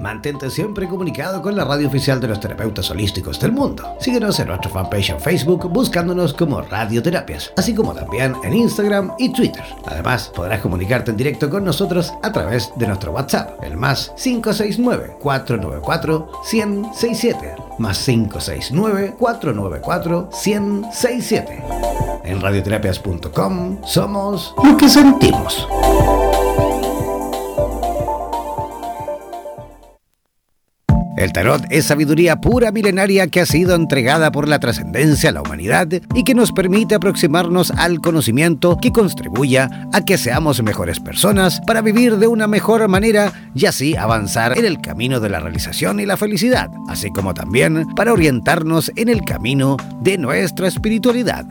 Mantente siempre comunicado con la radio oficial de los terapeutas holísticos del mundo. Síguenos en nuestra fanpage en Facebook buscándonos como Radioterapias, así como también en Instagram y Twitter. Además, podrás comunicarte en directo con nosotros a través de nuestro WhatsApp, el más 569-494-1067, más 569-494-1067. En radioterapias.com somos lo que sentimos. El tarot es sabiduría pura milenaria que ha sido entregada por la trascendencia a la humanidad y que nos permite aproximarnos al conocimiento que contribuya a que seamos mejores personas para vivir de una mejor manera y así avanzar en el camino de la realización y la felicidad, así como también para orientarnos en el camino de nuestra espiritualidad.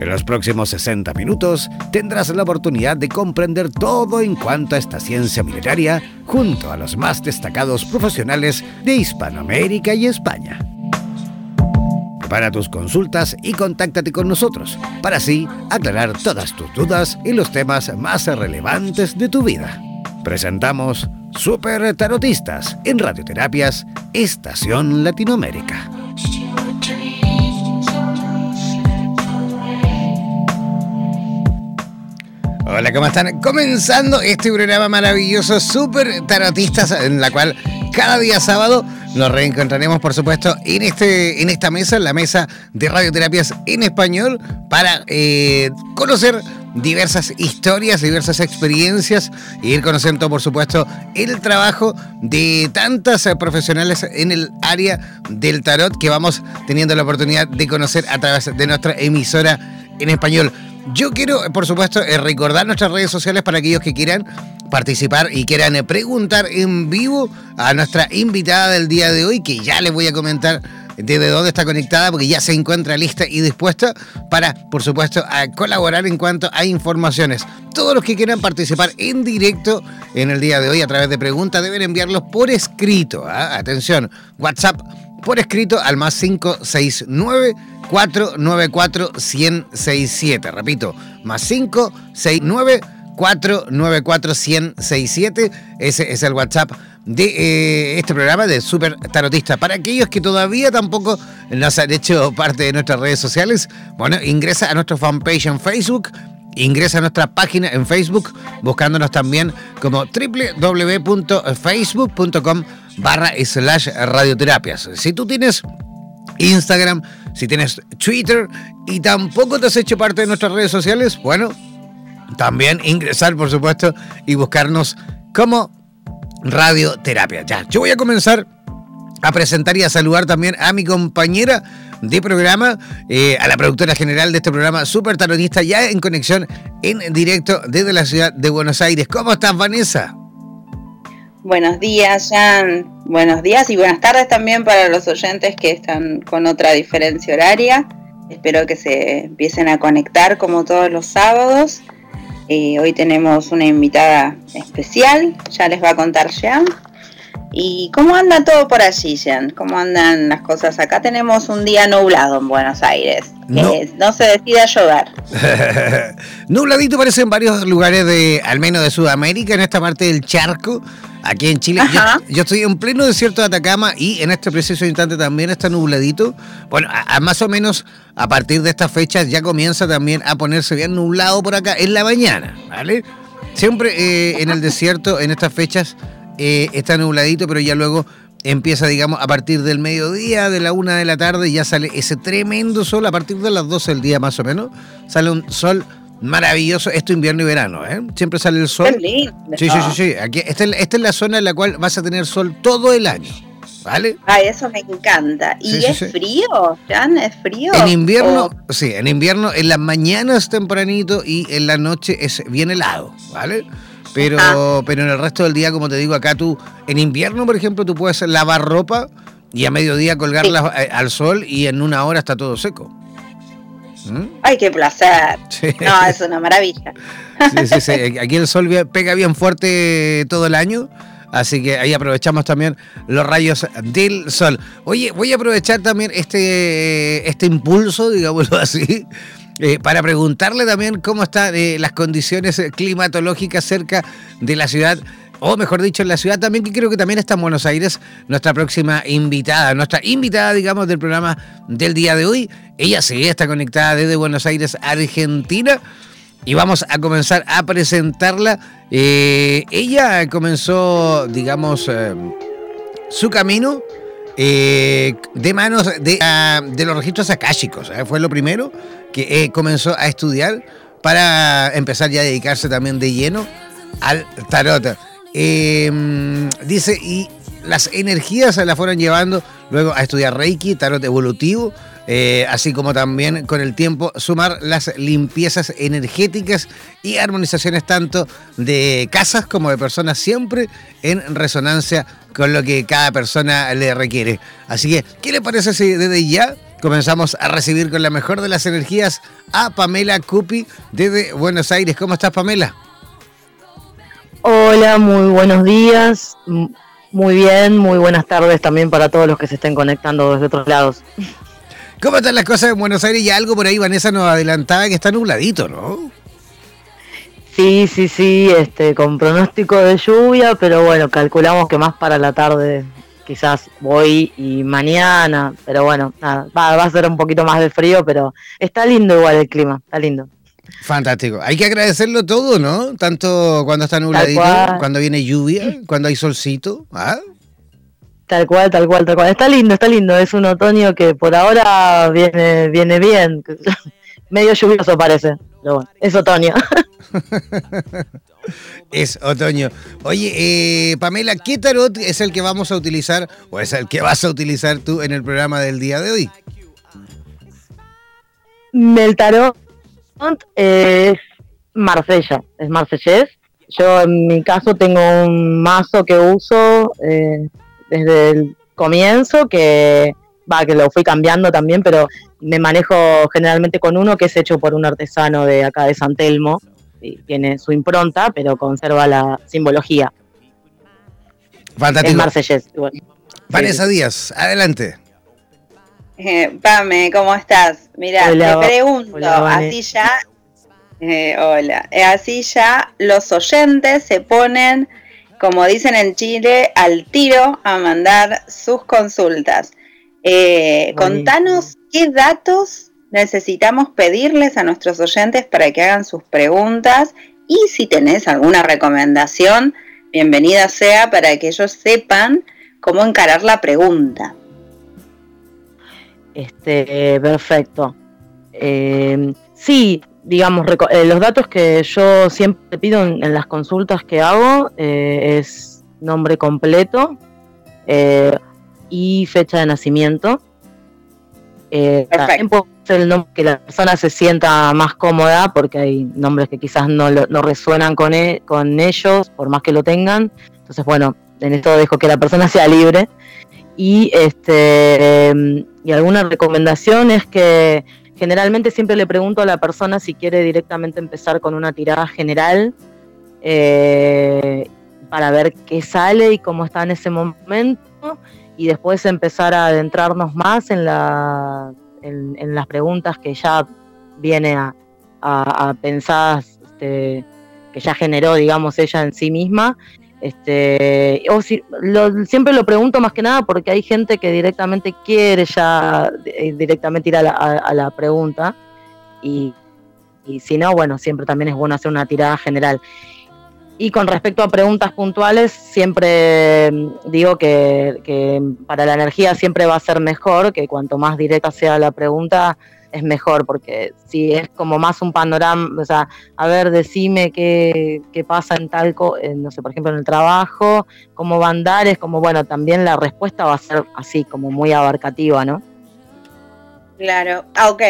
En los próximos 60 minutos tendrás la oportunidad de comprender todo en cuanto a esta ciencia milenaria junto a los más destacados profesionales de Hispanoamérica y España. Prepara tus consultas y contáctate con nosotros para así aclarar todas tus dudas y los temas más relevantes de tu vida. Presentamos Super Tarotistas en Radioterapias Estación Latinoamérica. Hola, ¿cómo están? Comenzando este programa maravilloso, Super Tarotistas, en la cual cada día sábado nos reencontraremos, por supuesto, en, este, en esta mesa, la mesa de radioterapias en español, para eh, conocer diversas historias, diversas experiencias e ir conociendo, por supuesto, el trabajo de tantas profesionales en el área del tarot que vamos teniendo la oportunidad de conocer a través de nuestra emisora en español. Yo quiero, por supuesto, eh, recordar nuestras redes sociales para aquellos que quieran participar y quieran eh, preguntar en vivo a nuestra invitada del día de hoy, que ya les voy a comentar desde dónde está conectada, porque ya se encuentra lista y dispuesta para, por supuesto, colaborar en cuanto a informaciones. Todos los que quieran participar en directo en el día de hoy a través de preguntas deben enviarlos por escrito. ¿ah? Atención, WhatsApp por escrito al más 569 494 1067. Repito, más 569 494 1067. Ese es el WhatsApp de eh, este programa de Super Tarotista. Para aquellos que todavía tampoco nos han hecho parte de nuestras redes sociales, bueno, ingresa a nuestra fanpage en Facebook. Ingresa a nuestra página en Facebook buscándonos también como www.facebook.com barra slash radioterapias. Si tú tienes Instagram, si tienes Twitter y tampoco te has hecho parte de nuestras redes sociales, bueno, también ingresar, por supuesto, y buscarnos como radioterapia. Ya, yo voy a comenzar a presentar y a saludar también a mi compañera de programa, eh, a la productora general de este programa, Super Tarotista, ya en conexión en directo desde la ciudad de Buenos Aires. ¿Cómo estás, Vanessa? Buenos días, Jan. Buenos días y buenas tardes también para los oyentes que están con otra diferencia horaria. Espero que se empiecen a conectar como todos los sábados. Eh, hoy tenemos una invitada especial, ya les va a contar Jan. ¿Y cómo anda todo por allí, Jan? ¿Cómo andan las cosas? Acá tenemos un día nublado en Buenos Aires, que no, se decide a llover. Nubladito parece en varios lugares de, al menos de Sudamérica, en esta parte del charco. Aquí en Chile, yo, estoy en pleno desierto de Atacama y en este preciso instante también está nubladito. Bueno, a, más o menos a partir de estas fechas ya comienza también a ponerse bien nublado por acá en la mañana, ¿vale? Siempre eh, en el desierto, en estas fechas, eh, está nubladito, pero ya luego empieza, digamos, a partir del mediodía, de la una de la tarde, ya sale ese tremendo sol, a partir de las 12 del día más o menos, sale un sol maravilloso esto invierno y verano, ¿eh? Siempre sale el sol. Sí, sí, sí, sí. Aquí, esta, es la zona en la cual vas a tener sol todo el año. ¿Vale? Ay, eso me encanta. ¿Y es frío, Jan? ¿Es frío? En invierno, sí, en invierno, en las mañanas tempranito y en la noche es bien helado, ¿vale? Pero, pero en el resto del día, como te digo, acá tú, en invierno, por ejemplo, tú puedes lavar ropa y a mediodía colgarla eh, al sol y en una hora está todo seco. ¿Mm? ¡Ay, qué placer! No, es una maravilla. Sí, sí, sí. Aquí el sol pega bien fuerte todo el año. Así que ahí aprovechamos también los rayos del sol. Oye, voy a aprovechar también este, este impulso, digámoslo así, eh, para preguntarle también cómo están eh, las condiciones climatológicas cerca de la ciudad o mejor dicho, en la ciudad también, que creo que también está en Buenos Aires, nuestra próxima invitada, nuestra invitada, digamos, del programa del día de hoy. Ella sí está conectada desde Buenos Aires, Argentina. Y vamos a comenzar a presentarla. Eh, ella comenzó, digamos, eh, su camino eh, de manos de, ah, de, los registros akáshicos. Fue lo primero que comenzó a estudiar para empezar ya a dedicarse también de lleno al tarot. dice, y las energías se la fueron llevando luego a estudiar Reiki, tarot evolutivo, eh, así como también con el tiempo sumar las limpiezas energéticas y armonizaciones tanto de casas como de personas siempre en resonancia con lo que cada persona le requiere. Así que, ¿qué le parece si desde ya comenzamos a recibir con la mejor de las energías a Pamela Cupi desde Buenos Aires? ¿Cómo estás, Pamela? Hola, muy buenos días. Muy bien, muy buenas tardes también para todos los que se estén conectando desde otros lados. ¿Cómo están las cosas en Buenos Aires? Y algo por ahí Vanessa nos adelantaba que está nubladito, ¿no? Sí, sí, sí, este, con pronóstico de lluvia, pero bueno, calculamos que más para la tarde, quizás hoy y mañana, pero bueno, nada, va, va a ser un poquito más de frío, pero está lindo igual el clima, está lindo. Fantástico. Hay que agradecerlo todo, ¿no? Tanto cuando está nubladito, cuando viene lluvia, cuando hay solcito. ¿ah? Tal cual, tal cual, tal cual. Está lindo, está lindo. Es un otoño que por ahora viene, viene bien. Medio lluvioso parece, pero bueno, es otoño. es otoño. Oye, eh, Pamela, ¿qué tarot es el que vamos a utilizar o es el que vas a utilizar tú en el programa del día de hoy? El tarot es Marsella, es marsellés. Yo en mi caso tengo un mazo que uso eh, desde el comienzo, que va, que lo fui cambiando también, pero me manejo generalmente con uno que es hecho por un artesano de acá de San Telmo, y tiene su impronta, pero conserva la simbología. Fantástico. Es marsellés. Vanessa Díaz, adelante. Eh, Pame, ¿cómo estás? Mira, te pregunto, así ya, eh, hola, eh, así ya los oyentes se ponen como dicen en Chile, al tiro a mandar sus consultas. Eh, contanos qué datos necesitamos pedirles a nuestros oyentes para que hagan sus preguntas y si tenés alguna recomendación, bienvenida sea para que ellos sepan cómo encarar la pregunta. Este, perfecto. Eh, sí, digamos, eh, los datos que yo siempre pido en, las consultas que hago eh, es nombre completo eh, y fecha de nacimiento. también puede ser el nombre que la persona se sienta más cómoda, porque hay nombres que quizás no, no resuenan con, e, con ellos, por más que lo tengan. Entonces, bueno, en esto dejo que la persona sea libre. Y, este, em, y alguna recomendación es que Generalmente siempre le pregunto a la persona si quiere directamente empezar con una tirada general eh, para ver qué sale y cómo está en ese momento y después empezar a adentrarnos más en, la, en, las preguntas que ya viene a, a, pensar, este, que ya generó, digamos, ella en sí misma este, o si, siempre lo pregunto más que nada porque hay gente que directamente quiere ya eh, directamente ir a la, pregunta y, si no, bueno, siempre también es bueno hacer una tirada general. Y con respecto a preguntas puntuales, siempre mm, digo que, para la energía siempre va a ser mejor, que cuanto más directa sea la pregunta, es mejor, porque si es como más un panorama, o sea, a ver, decime qué, qué pasa en tal, no sé, por ejemplo, en el trabajo, cómo va a andar, es como, bueno, también la respuesta va a ser así, como muy abarcativa, ¿no? Claro, ah, ok.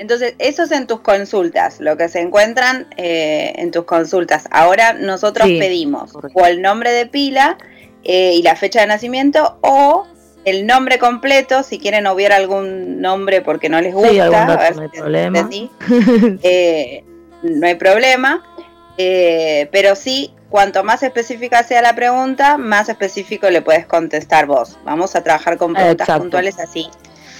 Entonces, eso es en tus consultas, lo que se encuentran eh, en tus consultas. Ahora nosotros pedimos o el nombre de pila eh, y la fecha de nacimiento o el nombre completo, si quieren obviar algún nombre porque no les gusta, no hay problema. Eh, no hay problema, eh, pero sí, cuanto más específica sea la pregunta, más específico le puedes contestar vos. Vamos a trabajar con preguntas puntuales así.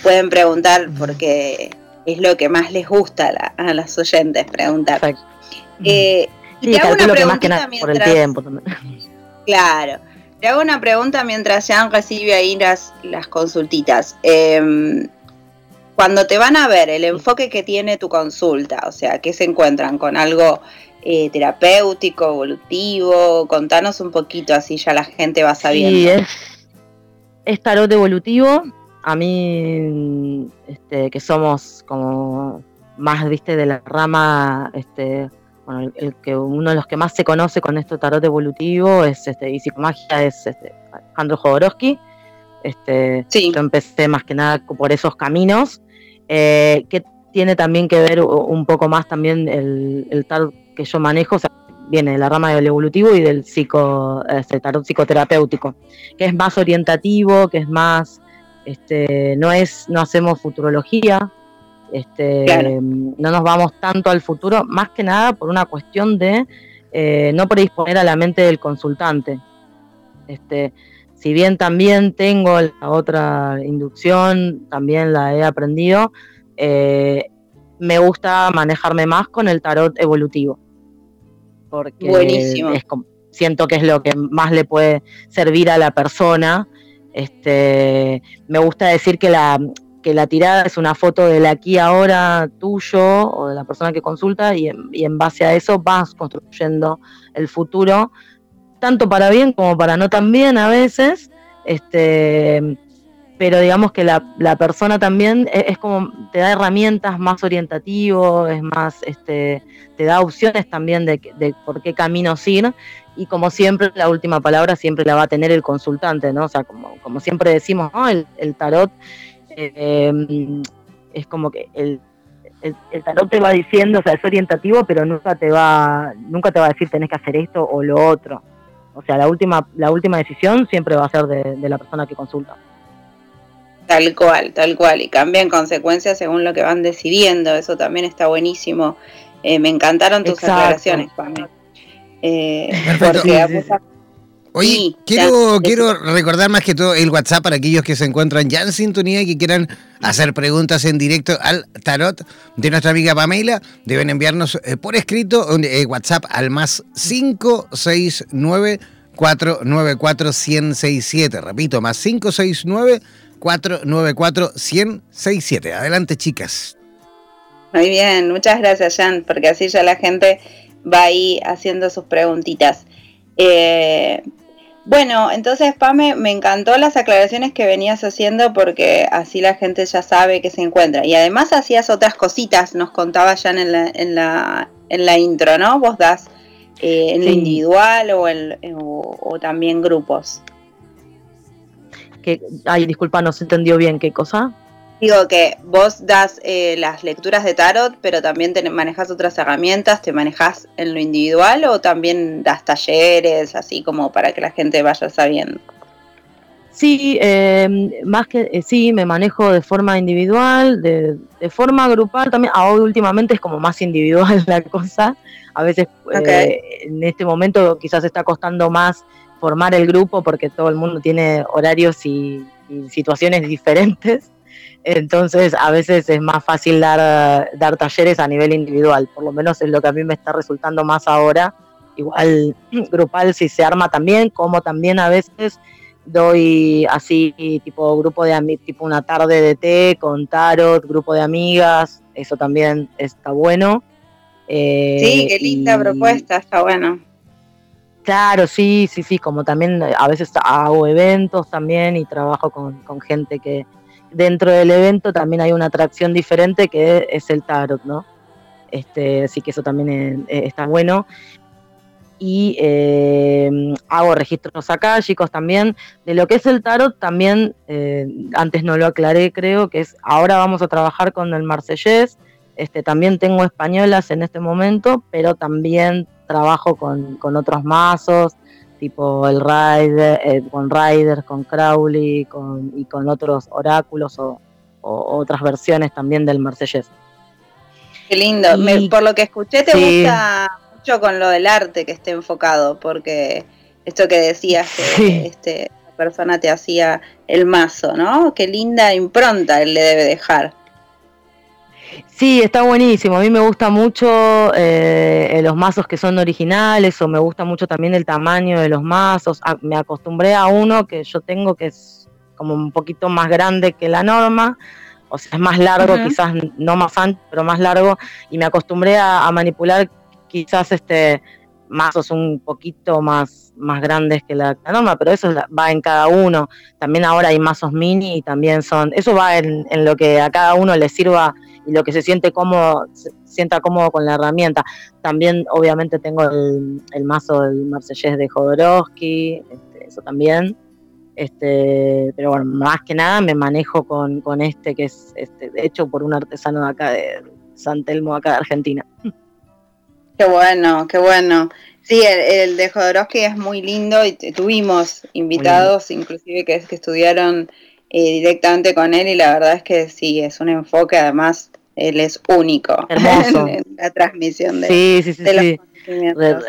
Pueden preguntar porque es lo que más les gusta a, las oyentes preguntar. Eh, y te hago una pregunta por el tiempo también. Claro. Te hago una pregunta mientras Jan recibe ahí las, las consultitas. Em, cuando te van a ver, el enfoque que tiene tu consulta, o sea, ¿qué se encuentran con algo eh, terapéutico, evolutivo? Contanos un poquito, así ya la gente va sabiendo. Sí, es, es tarot evolutivo. A mí, este, que somos como más, viste, de la rama, este, bueno, el, que uno de los que más se conoce con esto tarot evolutivo es este, y psicomagia es este, Alejandro Jodorowsky. Este, Yo empecé más que nada por esos caminos, eh, que tiene también que ver un poco más también el, el tarot que yo manejo, o sea, viene de la rama del evolutivo y del psico, este, tarot psicoterapéutico, que es más orientativo, que es más, este, no es, no hacemos futurología, este, no nos vamos tanto al futuro, más que nada por una cuestión de eh, no predisponer a la mente del consultante. Este, si bien también tengo la otra inducción, también la he aprendido, eh, me gusta manejarme más con el tarot evolutivo. Porque siento que es lo que más le puede servir a la persona. Este, me gusta decir que la, que la tirada es una foto del aquí ahora tuyo o de la persona que consulta y en, base a eso vas construyendo el futuro, tanto para bien como para no tan bien a veces, este, pero digamos que la, persona también e, es, como te da herramientas más orientativo, es más, este, te da opciones también de, por qué caminos ir y como siempre la última palabra siempre la va a tener el consultante, ¿no? O sea, como, como siempre decimos, ¿no? el, el tarot eh, es como que el, el, tarot te va diciendo, o sea, es orientativo, pero nunca te va, nunca te va a decir tenés que hacer esto o lo otro. O sea, la última, la última decisión siempre va a ser de, la persona que consulta. Tal cual, tal cual. Y cambia en consecuencia según lo que van decidiendo. Eso también está buenísimo. Eh, me encantaron tus aclaraciones, Pame. Eh, porque Oye, quiero, quiero recordar más que todo el WhatsApp para aquellos que se encuentran ya en sintonía y que quieran hacer preguntas en directo al tarot de nuestra amiga Pamela. Deben enviarnos eh, por escrito eh, WhatsApp al más 569 494 1067. Repito, más 569 494 1067. Adelante, chicas. Muy bien, muchas gracias, Jan, porque así ya la gente va ahí haciendo sus preguntitas. Eh, bueno, entonces Pame, me encantó las aclaraciones que venías haciendo porque así la gente ya sabe que se encuentra. Y además hacías otras cositas, nos contabas ya en la, en la, en la intro, ¿no? Vos das eh, en lo individual o, el, o, también grupos. Que, ay, disculpa, no se entendió bien qué cosa. Digo que vos das eh, las lecturas de tarot, pero también te manejas otras herramientas, te manejas en lo individual o también das talleres, así como para que la gente vaya sabiendo. Sí, em, más que eh, sí, me manejo de forma individual, de, forma grupal también. Ahora últimamente es como más individual la cosa. A veces eh, en este momento quizás está costando más formar el grupo porque todo el mundo tiene horarios y situaciones diferentes. Entonces, a veces es más fácil dar, dar talleres a nivel individual, por lo menos es lo que a mí me está resultando más ahora. Igual grupal si se arma también, como también a veces doy así tipo grupo de tipo una tarde de té con tarot, grupo de amigas, eso también está bueno. Eh, sí, qué linda propuesta, está bueno. Claro, sí, sí, sí, como también a veces hago eventos también y trabajo con, con gente que, dentro del evento también hay una atracción diferente que es el tarot, ¿no? Este, así que eso también está bueno. Y eh, hago registros acá, chicos, también. De lo que es el tarot, también, eh, antes no lo aclaré, creo, que es ahora vamos a trabajar con el marsellés. Este, también tengo españolas en este momento, pero también trabajo con, con otros mazos, tipo el Rider, eh, con Riders, con Crowley con, y con otros oráculos o, otras versiones también del Marsellés. Qué lindo. por lo que escuché, te gusta mucho con lo del arte que esté enfocado, porque esto que decías, que este, la persona te hacía el mazo, ¿no? Qué linda impronta él le debe dejar. Sí, está buenísimo. A mí me gusta mucho eh, los mazos que son originales o me gusta mucho también el tamaño de los mazos. Ah, me acostumbré a uno que yo tengo que es como un poquito más grande que la norma. O sea, es más largo, quizás no más ancho, pero más largo. Y me acostumbré a, a manipular quizás este mazos un poquito más, más grandes que la, norma, pero eso va en cada uno. También ahora hay mazos mini y también son, eso va en, lo que a cada uno le sirva y lo que se siente cómodo, se sienta cómodo con la herramienta. También obviamente tengo el, mazo del Marsellés de Jodorowsky, este, eso también. Este, pero bueno, más que nada me manejo con, con este que es este, hecho por un artesano de acá de San Telmo, acá de Argentina. Qué bueno, qué bueno. Sí, el, de Jodorowsky es muy lindo y tuvimos invitados, inclusive que, que estudiaron eh, directamente con él y la verdad es que sí, es un enfoque, además él es único Hermoso. en, la transmisión de, sí, sí, sí, de los conocimientos.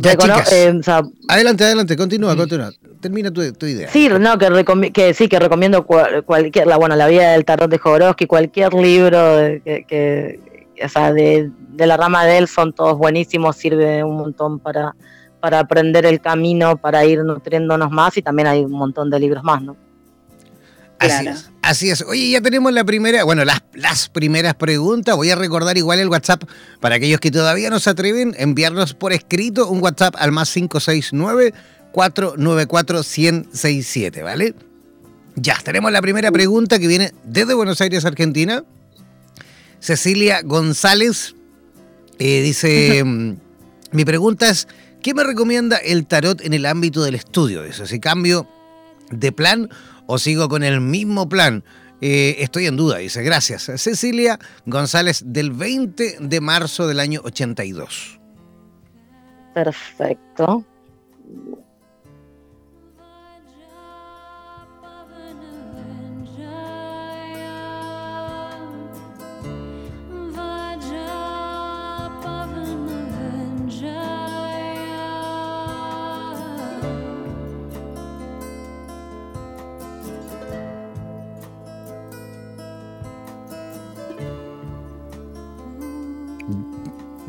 Ya, chicas, eh, adelante, adelante, continúa, continúa. Termina tu, idea. Sí, no, que, que sí, que recomiendo cualquier, la, bueno, la vida del tarot de Jodorowsky, cualquier libro que, que, o sea, de, la rama de él son todos buenísimos, sirve un montón para, para aprender el camino, para ir nutriéndonos más y también hay un montón de libros más, ¿no? Así es, así es. Oye, ya tenemos la primera, bueno, las, las primeras preguntas. Voy a recordar igual el WhatsApp para aquellos que todavía no se atreven, enviarnos por escrito un WhatsApp al más 569 494 1067, ¿vale? Ya, tenemos la primera pregunta que viene desde Buenos Aires, Argentina. Cecilia González eh, dice, mm, mi pregunta es, ¿qué me recomienda el tarot en el ámbito del estudio? Dice, si cambio de plan o sigo con el mismo plan. Eh, estoy en duda, dice, gracias. Cecilia González del 20 de marzo del año 82. Perfecto.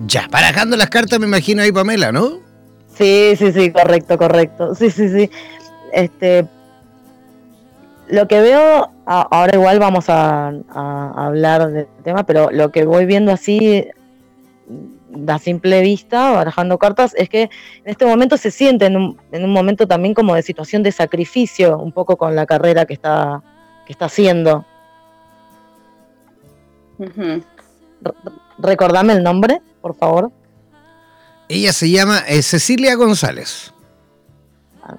Ya, parajando las cartas me imagino ahí Pamela, ¿no? Sí, sí, sí, correcto, correcto. Sí, sí, sí. Este, lo que veo, ahora igual vamos a, hablar del tema, pero lo que voy viendo así a simple vista, barajando cartas, es que en este momento se siente en un, en un momento también como de situación de sacrificio, un poco con la carrera que está, que está haciendo. Recordame el nombre, por favor. Ella se llama eh, Cecilia González. Ah,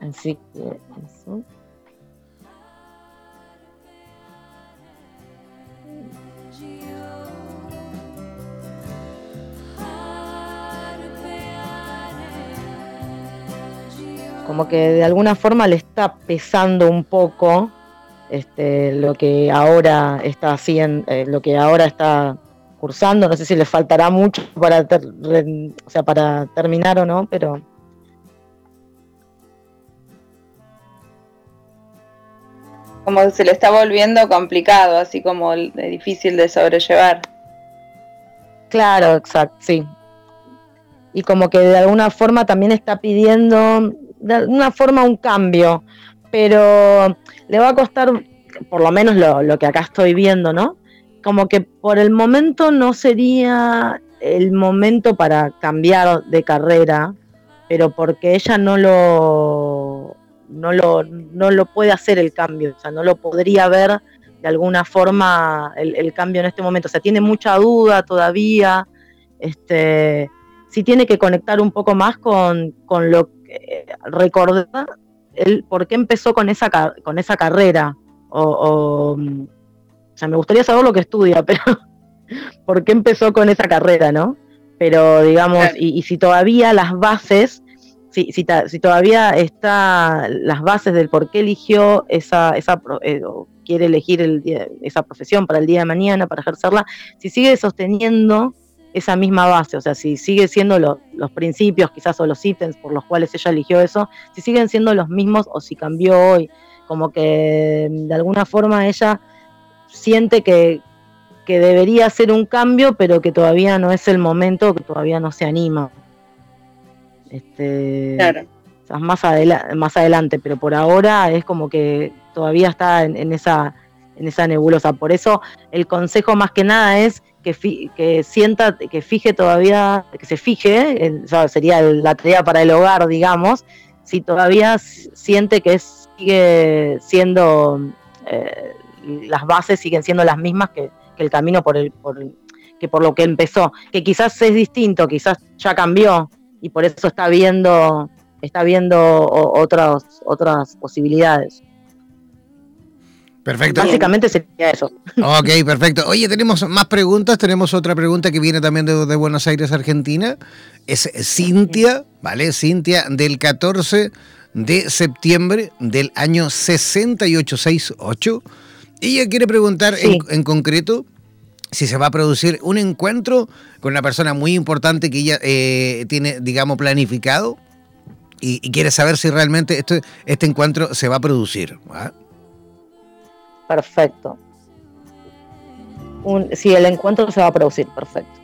Así que Como que de alguna forma le está pesando un poco este, lo que ahora está haciendo, eh, lo que ahora está cursando, no sé si le faltará mucho para, o sea, para terminar o no, pero como se le está volviendo complicado, así como difícil de sobrellevar. Claro, exacto, sí. Y como que de alguna forma también está pidiendo, de alguna forma, un cambio, pero le va a costar, por lo menos lo, que acá estoy viendo, ¿no? Como que por el momento no sería el momento para cambiar de carrera, pero porque ella no lo, no lo, no lo puede hacer el cambio, o sea, no lo podría ver de alguna forma el, cambio en este momento. O sea, tiene mucha duda todavía, este, sí tiene que conectar un poco más con, con lo que recordar él, por qué empezó con esa, con esa carrera. O, sea, me gustaría saber lo que estudia, pero por qué empezó con esa carrera, ¿no? Pero digamos, y, si todavía las bases, si, si, todavía está las bases del por qué eligió esa, esa eh, quiere elegir el esa profesión para el día de mañana, para ejercerla, si sigue sosteniendo esa misma base, o sea, si sigue siendo los principios quizás o los ítems por los cuales ella eligió eso, si siguen siendo los mismos o si cambió hoy, como que de alguna forma ella siente que, que debería ser un cambio, pero que todavía no es el momento, que todavía no se anima. Este, claro. más, más adelante, pero por ahora es como que todavía está en, esa, en esa nebulosa. Por eso el consejo más que nada es que, que sienta, que fije todavía, que se fije, sería la tarea para el hogar, digamos, si todavía siente que sigue siendo, eh, las bases siguen siendo las mismas que, el camino por el, por, que por lo que empezó, que quizás es distinto, quizás ya cambió y por eso está viendo, está viendo otras, otras posibilidades. Perfecto. Básicamente sería eso. Ok, perfecto. Oye, tenemos más preguntas. Tenemos otra pregunta que viene también de, Buenos Aires, Argentina. Es Cintia, ¿vale? Cintia del 14 de septiembre del año 6868. Ella quiere preguntar en, concreto si se va a producir un encuentro con una persona muy importante que ella eh, tiene, digamos, planificado y, quiere saber si realmente este, este encuentro se va a producir. ¿va? Perfecto. si el encuentro se va a producir, perfecto.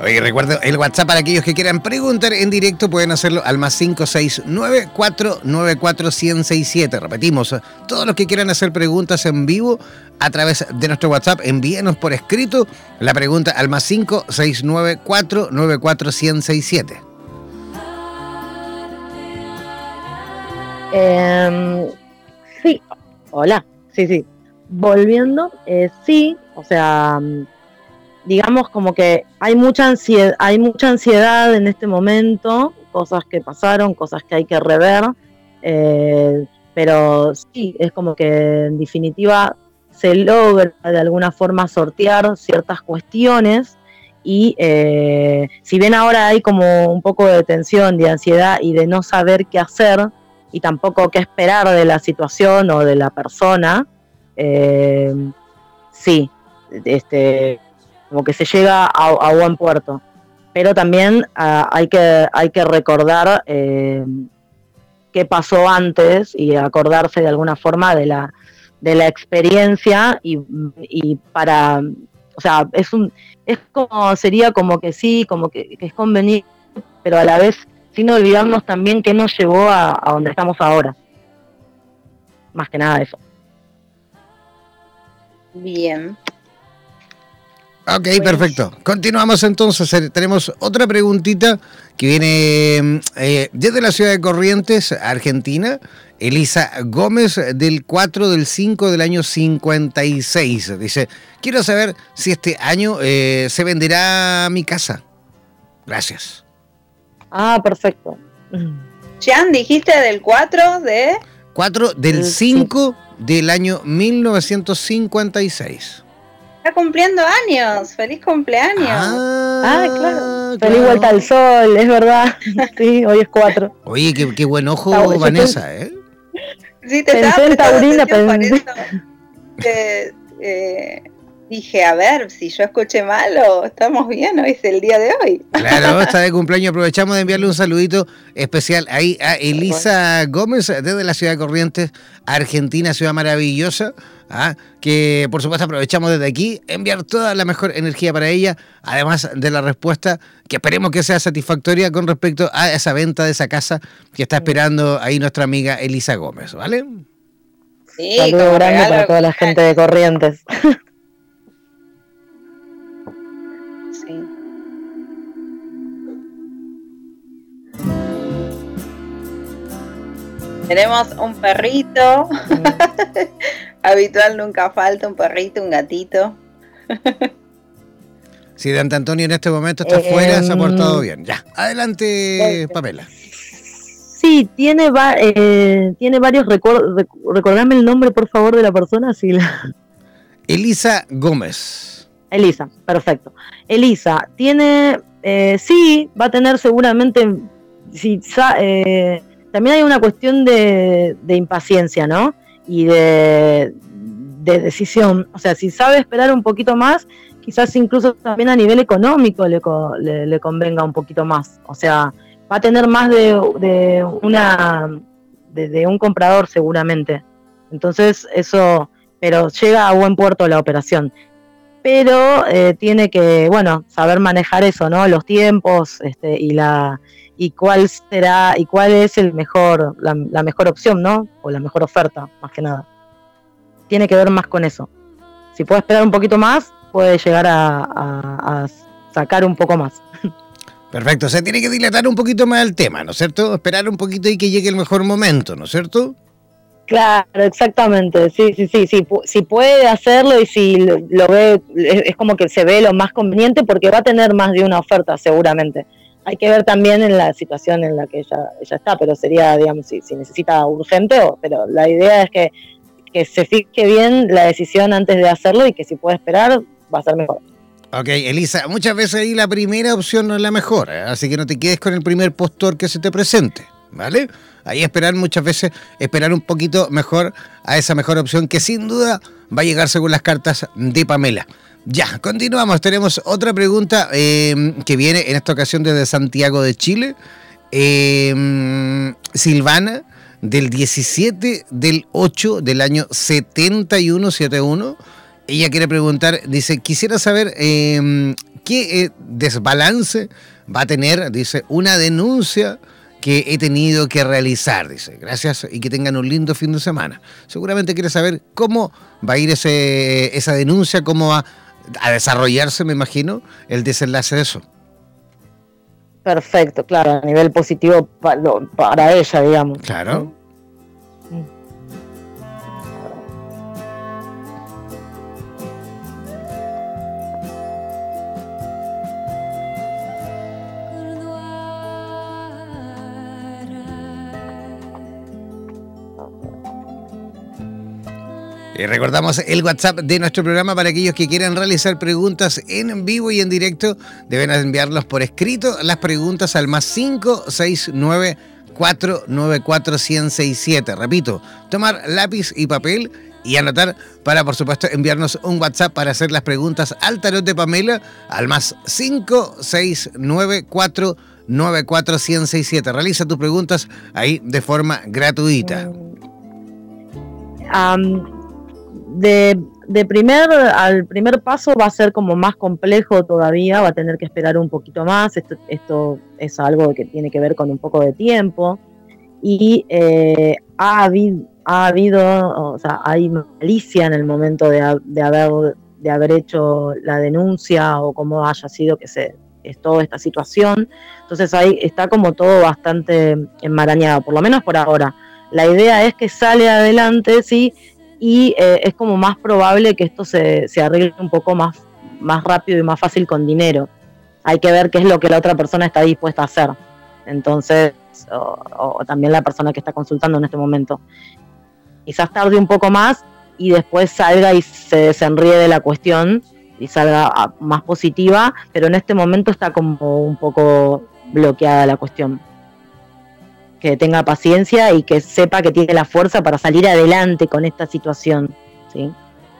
Oye, recuerdo el WhatsApp para aquellos que quieran preguntar en directo, pueden hacerlo al más 569 494 1067 Repetimos, todos los que quieran hacer preguntas en vivo a través de nuestro WhatsApp, envíenos por escrito la pregunta al más 569 494 1067 sí, hola, sí, sí. Volviendo, eh, sí, o sea digamos como que hay mucha ansiedad, hay mucha ansiedad en este momento, cosas que pasaron, cosas que hay que rever, eh, pero sí, es como que en definitiva se logra de alguna forma sortear ciertas cuestiones y eh, si bien ahora hay como un poco de tensión, de ansiedad y de no saber qué hacer y tampoco qué esperar de la situación o de la persona, eh, sí, este, como que se llega a, buen puerto. Pero también ah, hay, que, hay que recordar eh, qué pasó antes y acordarse de alguna forma de la, de la experiencia y, para, o sea, es un, es como, sería como que sí, como que, es conveniente, pero a la vez sin olvidarnos también qué nos llevó a, a donde estamos ahora. Más que nada eso. Bien. Ok, perfecto. Continuamos entonces. Eh, tenemos otra preguntita que viene eh, desde la ciudad de Corrientes, Argentina. Elisa Gómez del 4 del 5 del año 56. Dice, quiero saber si este año eh, se venderá mi casa. Gracias. Ah, perfecto. Jan, dijiste del 4 de... 4 del 5 del año 1956 cumpliendo años. ¡Feliz cumpleaños! Ah, claro. Feliz vuelta al sol, es verdad. Sí, hoy es cuatro. Oye, qué, buen ojo, Vanessa, ¿eh? Sí, te pensé Taurina, pensé. eh, dije, a ver, si yo escuché mal o estamos bien, hoy es el día de hoy. Claro, está de cumpleaños. Aprovechamos de enviarle un saludito especial ahí a Elisa Gómez desde la ciudad de Corrientes, Argentina, ciudad maravillosa. ¿ah? que por supuesto aprovechamos desde aquí, enviar toda la mejor energía para ella, además de la respuesta que esperemos que sea satisfactoria con respecto a esa venta de esa casa que está esperando ahí nuestra amiga Elisa Gómez, ¿vale? Sí, Saludo grande para toda la gente de Corrientes. Tenemos un perrito. Habitual nunca falta un perrito, un gatito. Si Dante Antonio en este momento está afuera, se ha portado em, bien. Ya, adelante, Pamela. Sí, tiene, eh, tiene varios recuerdos. recordame el nombre, por favor, de la persona. Si Elisa Gómez. Elisa, perfecto. Elisa, tiene, eh, sí, va a tener seguramente, si, eh, también hay una cuestión de, impaciencia, ¿no? Y de, decisión. O sea, si sabe esperar un poquito más, quizás incluso también a nivel económico le, le, convenga un poquito más. O sea, va a tener más de, una de, un comprador seguramente. Entonces eso, pero llega a buen puerto la operación. Pero eh, tiene que, bueno, saber manejar eso, ¿no? Los tiempos este, y la y cuál será y cuál es el mejor la, mejor opción, ¿no? O la mejor oferta, más que nada. Tiene que ver más con eso. Si puede esperar un poquito más, puede llegar a sacar un poco más. Perfecto, se tiene que dilatar un poquito más el tema, ¿no es cierto? Esperar un poquito y que llegue el mejor momento, ¿no es cierto? Claro, exactamente, sí, sí, sí, sí, si puede hacerlo y si lo, ve, es, como que se ve lo más conveniente porque va a tener más de una oferta seguramente. Hay que ver también en la situación en la que ella, ella está, pero sería, digamos, si, si necesita urgente, o, pero la idea es que, que se fije bien la decisión antes de hacerlo y que si puede esperar va a ser mejor. Ok, Elisa, muchas veces ahí la primera opción no es la mejor, ¿eh? así que no te quedes con el primer postor que se te presente, ¿vale? Ahí esperar muchas veces, esperar un poquito mejor a esa mejor opción que sin duda va a llegar según las cartas de Pamela. Ya, continuamos, tenemos otra pregunta eh, que viene en esta ocasión desde Santiago de Chile. Eh, Silvana, del 17 del 8 del año 7171 ella quiere preguntar, dice, quisiera saber em, qué eh, desbalance va a tener, dice, una denuncia que he tenido que realizar, dice. Gracias y que tengan un lindo fin de semana. Seguramente quiere saber cómo va a ir ese, esa denuncia, cómo va a desarrollarse, me imagino, el desenlace de eso. Perfecto, claro, a nivel positivo para, ella, digamos. Claro. Y recordamos el WhatsApp de nuestro programa para aquellos que quieran realizar preguntas en vivo y en directo. Deben enviarlos por escrito las preguntas al más 569 494 1067. Repito, tomar lápiz y papel y anotar para, por supuesto, enviarnos un WhatsApp para hacer las preguntas al tarot de Pamela al más 569 494 1067. Realiza tus preguntas ahí de forma gratuita de, primer al primer paso va a ser como más complejo todavía, va a tener que esperar un poquito más, esto, esto es algo que tiene que ver con un poco de tiempo. Y eh, ha, habido, ha habido, o sea, hay malicia en el momento de, haber, de haber hecho la denuncia o como haya sido que se es toda esta situación, entonces ahí está como todo bastante enmarañado, por lo menos por ahora. La idea es que sale adelante, sí, y eh, es como más probable que esto se, arregle un poco más, más rápido y más fácil con dinero. Hay que ver qué es lo que la otra persona está dispuesta a hacer. Entonces, o, también la persona que está consultando en este momento. Quizás tarde un poco más y después salga y se desenríe de la cuestión y salga ah, más positiva, pero en este momento está como un poco bloqueada la cuestión que tenga paciencia y que sepa que tiene la fuerza para salir adelante con esta situación. ¿sí?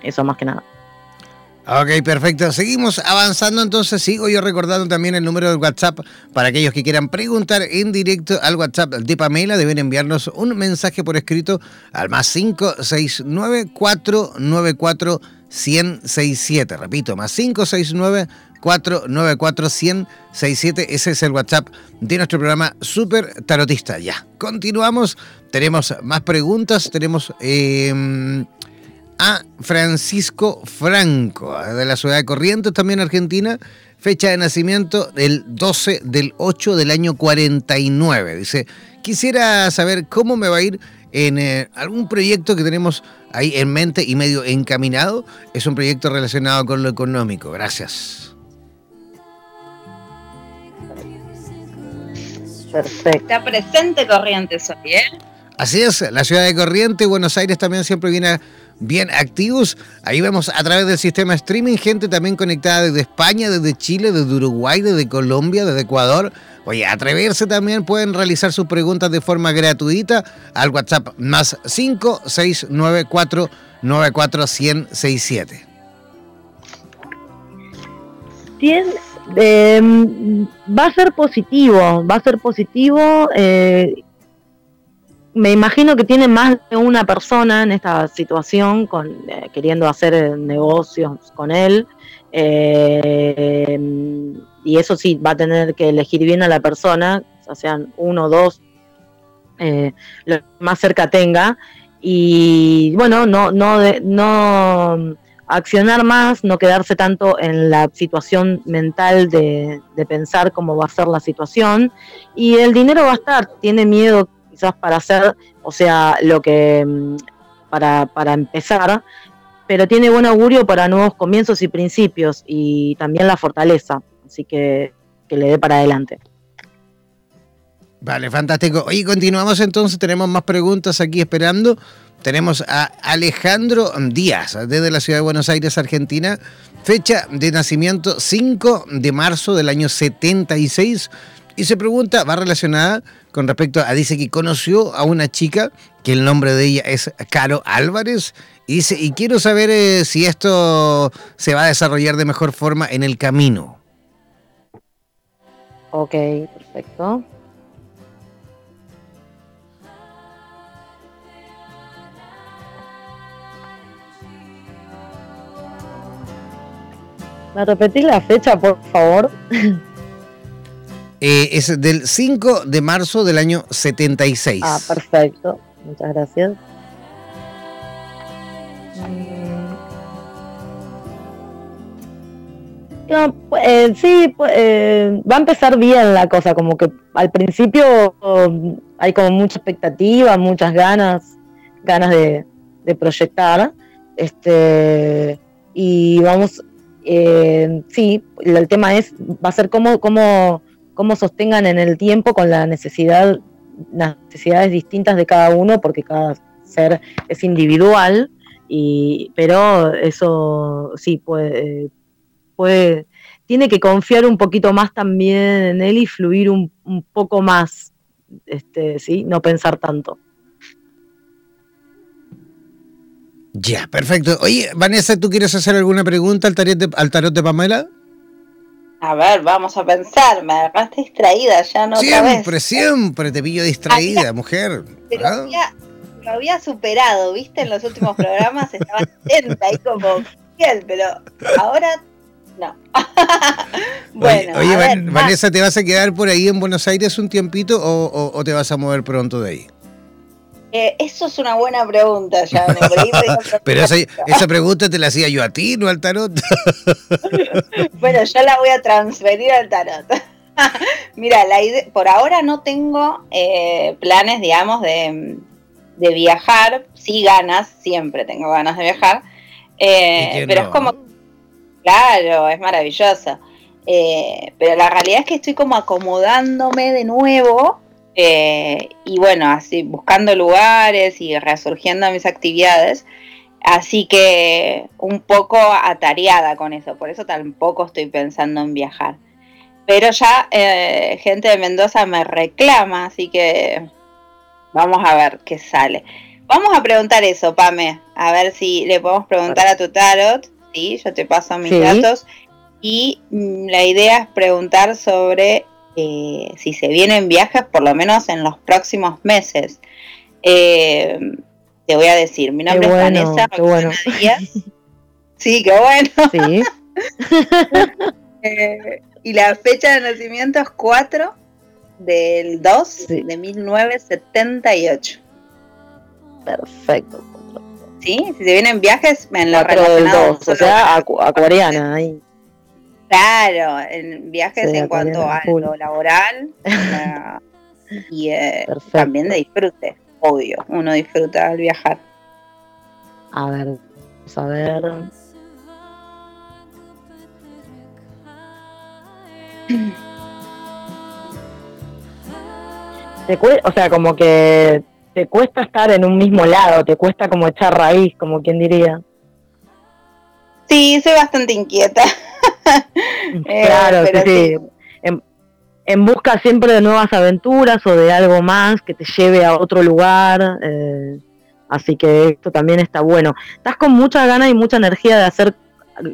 Eso más que nada. Ok, perfecto. Seguimos avanzando, entonces sigo yo recordando también el número de WhatsApp para aquellos que quieran preguntar en directo al WhatsApp de Pamela. Deben enviarnos un mensaje por escrito al más 569 494 1067. Repito, más 569 494 1067 Ese es el WhatsApp de nuestro programa Super Tarotista. Ya, continuamos. Tenemos más preguntas. Tenemos em, a Francisco Franco, de la ciudad de Corrientes, también Argentina. Fecha de nacimiento del 12 del 8 del año 49. Dice, quisiera saber cómo me va a ir en eh, algún proyecto que tenemos ahí en mente y medio encaminado. Es un proyecto relacionado con lo económico. Gracias. Perfecto. Está presente Corrientes hoy, ¿eh? Así es, la ciudad de Corrientes, Buenos Aires también siempre viene bien activos. Ahí vemos a través del sistema streaming gente también conectada desde España, desde Chile, desde Uruguay, desde Colombia, desde Ecuador. Oye, atreverse también pueden realizar sus preguntas de forma gratuita al WhatsApp más 5694 941067. tiene, em, va a ser positivo, va a ser positivo. Eh, me imagino que tiene más de una persona en esta situación con, eh, queriendo hacer negocios con él. y eso sí, va a tener que elegir bien a la persona, sean uno o dos, lo más cerca tenga. Y bueno, no, no, no accionar más, no quedarse tanto en la situación mental de, pensar cómo va a ser la situación. Y el dinero va a estar, tiene miedo quizás para hacer, o sea, lo que mm, para, para empezar, pero tiene buen augurio para nuevos comienzos y principios y también la fortaleza, así que que le dé para adelante. Vale, fantástico. Oye, continuamos entonces, tenemos más preguntas aquí esperando. Tenemos a Alejandro Díaz, desde la ciudad de Buenos Aires, Argentina. Fecha de nacimiento 5 de marzo del año 76. Y se pregunta, va relacionada con respecto a, dice que conoció a una chica, que el nombre de ella es Caro Álvarez. Y dice, y quiero saber eh, si esto se va a desarrollar de mejor forma en el camino. Ok, perfecto. ¿Me repetís la fecha, por favor? Eh, es del 5 de marzo del año 76. Ah, perfecto. Muchas gracias. No, eh, sí, eh, va a empezar bien la cosa, como que al principio um, hay como mucha expectativa, muchas ganas, ganas de, de proyectar, este, y vamos eh, sí, el tema es, va a ser cómo, cómo, cómo sostengan en el tiempo con la necesidad, las necesidades distintas de cada uno, porque cada ser es individual, y, pero eso sí puede, puede, tiene que confiar un poquito más también en él y fluir un, un poco más, este, sí, no pensar tanto. Ya, perfecto. Oye, Vanessa, ¿tú quieres hacer alguna pregunta al tarot de, al tarot de Pamela? A ver, vamos a pensar, me agarraste distraída ya no Siempre, siempre te pillo distraída, mujer. Pero ¿ah? lo había superado, ¿viste? En los últimos programas estaba atenta ahí como fiel, pero ahora no. bueno, oye, Vanessa, ¿te vas a quedar por ahí en Buenos Aires un tiempito o te vas a mover pronto de ahí? Eh, eso es una buena pregunta, ya. Pero esa, esa, pregunta te la hacía yo a ti, no al tarot. bueno, yo la voy a transferir al tarot. Mira, la por ahora no tengo eh, planes, digamos, de, de, viajar. Sí, ganas, siempre tengo ganas de viajar. Eh, pero es como. Claro, es maravilloso. pero la realidad es que estoy como acomodándome de nuevo eh, y bueno, así buscando lugares y resurgiendo mis actividades. Así que un poco atareada con eso, por eso tampoco estoy pensando en viajar. Pero ya eh, gente de Mendoza me reclama, así que vamos a ver qué sale. Vamos a preguntar eso, Pame, a ver si le podemos preguntar a tu tarot. Sí, yo te paso mis datos. Y mm, la idea es preguntar sobre eh, si se vienen viajes, por lo menos en los próximos meses. Eh, te voy a decir, mi nombre es Vanessa bueno. Sí, qué bueno. Sí. Eh, y la fecha de nacimiento es 4 del 2 de 1978. Perfecto. Sí, si se vienen viajes, en la del 2, o sea, acuariana ahí. Claro, en viajes en cuanto a lo laboral y eh, también de disfrute, obvio, uno disfruta al viajar. A ver, vamos a ver. o sea, como que te cuesta estar en un mismo lado, te cuesta como echar raíz, como quien diría. Sí, soy bastante inquieta. Eh, claro, sí, En, busca siempre de nuevas aventuras o de algo más que te lleve a otro lugar. Eh, así que esto también está bueno. Estás con mucha ganas y mucha energía de hacer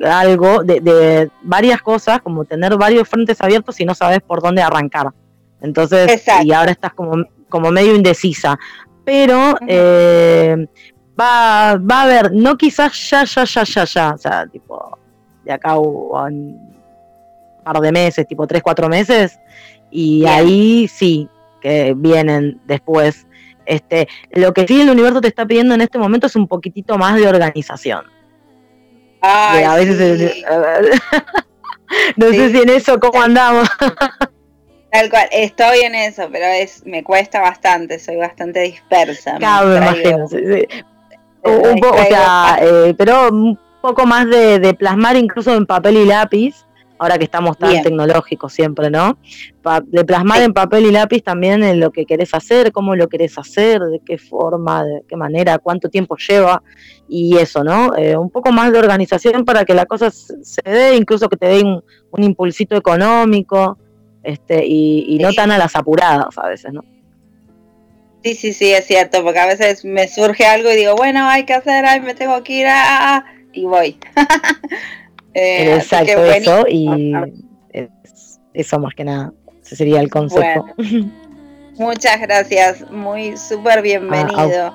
algo, de, de varias cosas, como tener varios frentes abiertos y no sabes por dónde arrancar. Entonces, Exacto. y ahora estás como, como medio indecisa. Pero eh, va, va a haber, no quizás ya, ya, ya, ya, ya, o sea, tipo, de acá un par de meses, tipo tres, cuatro meses, y Bien. ahí sí, que vienen después. Este, lo que sí el universo te está pidiendo en este momento es un poquitito más de organización. Ay, Que a veces sí. no sé si en eso cómo andamos. Tal cual, estoy en eso, pero es me cuesta bastante, soy bastante dispersa. Claro, me imagino. sí, sí. Un- un po- o sea, eh, pero poco más de, de plasmar incluso en papel y lápiz, ahora que estamos tan Bien. tecnológicos siempre, ¿no? Pa- de plasmar Sí. en papel y lápiz también en lo que querés hacer, cómo lo querés hacer, de qué forma, de qué manera, cuánto tiempo lleva y eso, ¿no? Eh, un poco más de organización para que la cosa se dé, incluso que te dé un, un impulsito económico. Este, y, y no tan a las apuradas a veces, ¿no? Sí, sí, sí, es cierto, porque a veces me surge algo y digo, bueno, hay que hacer, ay, me tengo que ir, ah, ah, ah, y voy. Eh, Exacto, que eso, y Ah, es- eso más que nada, ese sería el concepto. Muchas gracias, muy súper bienvenido.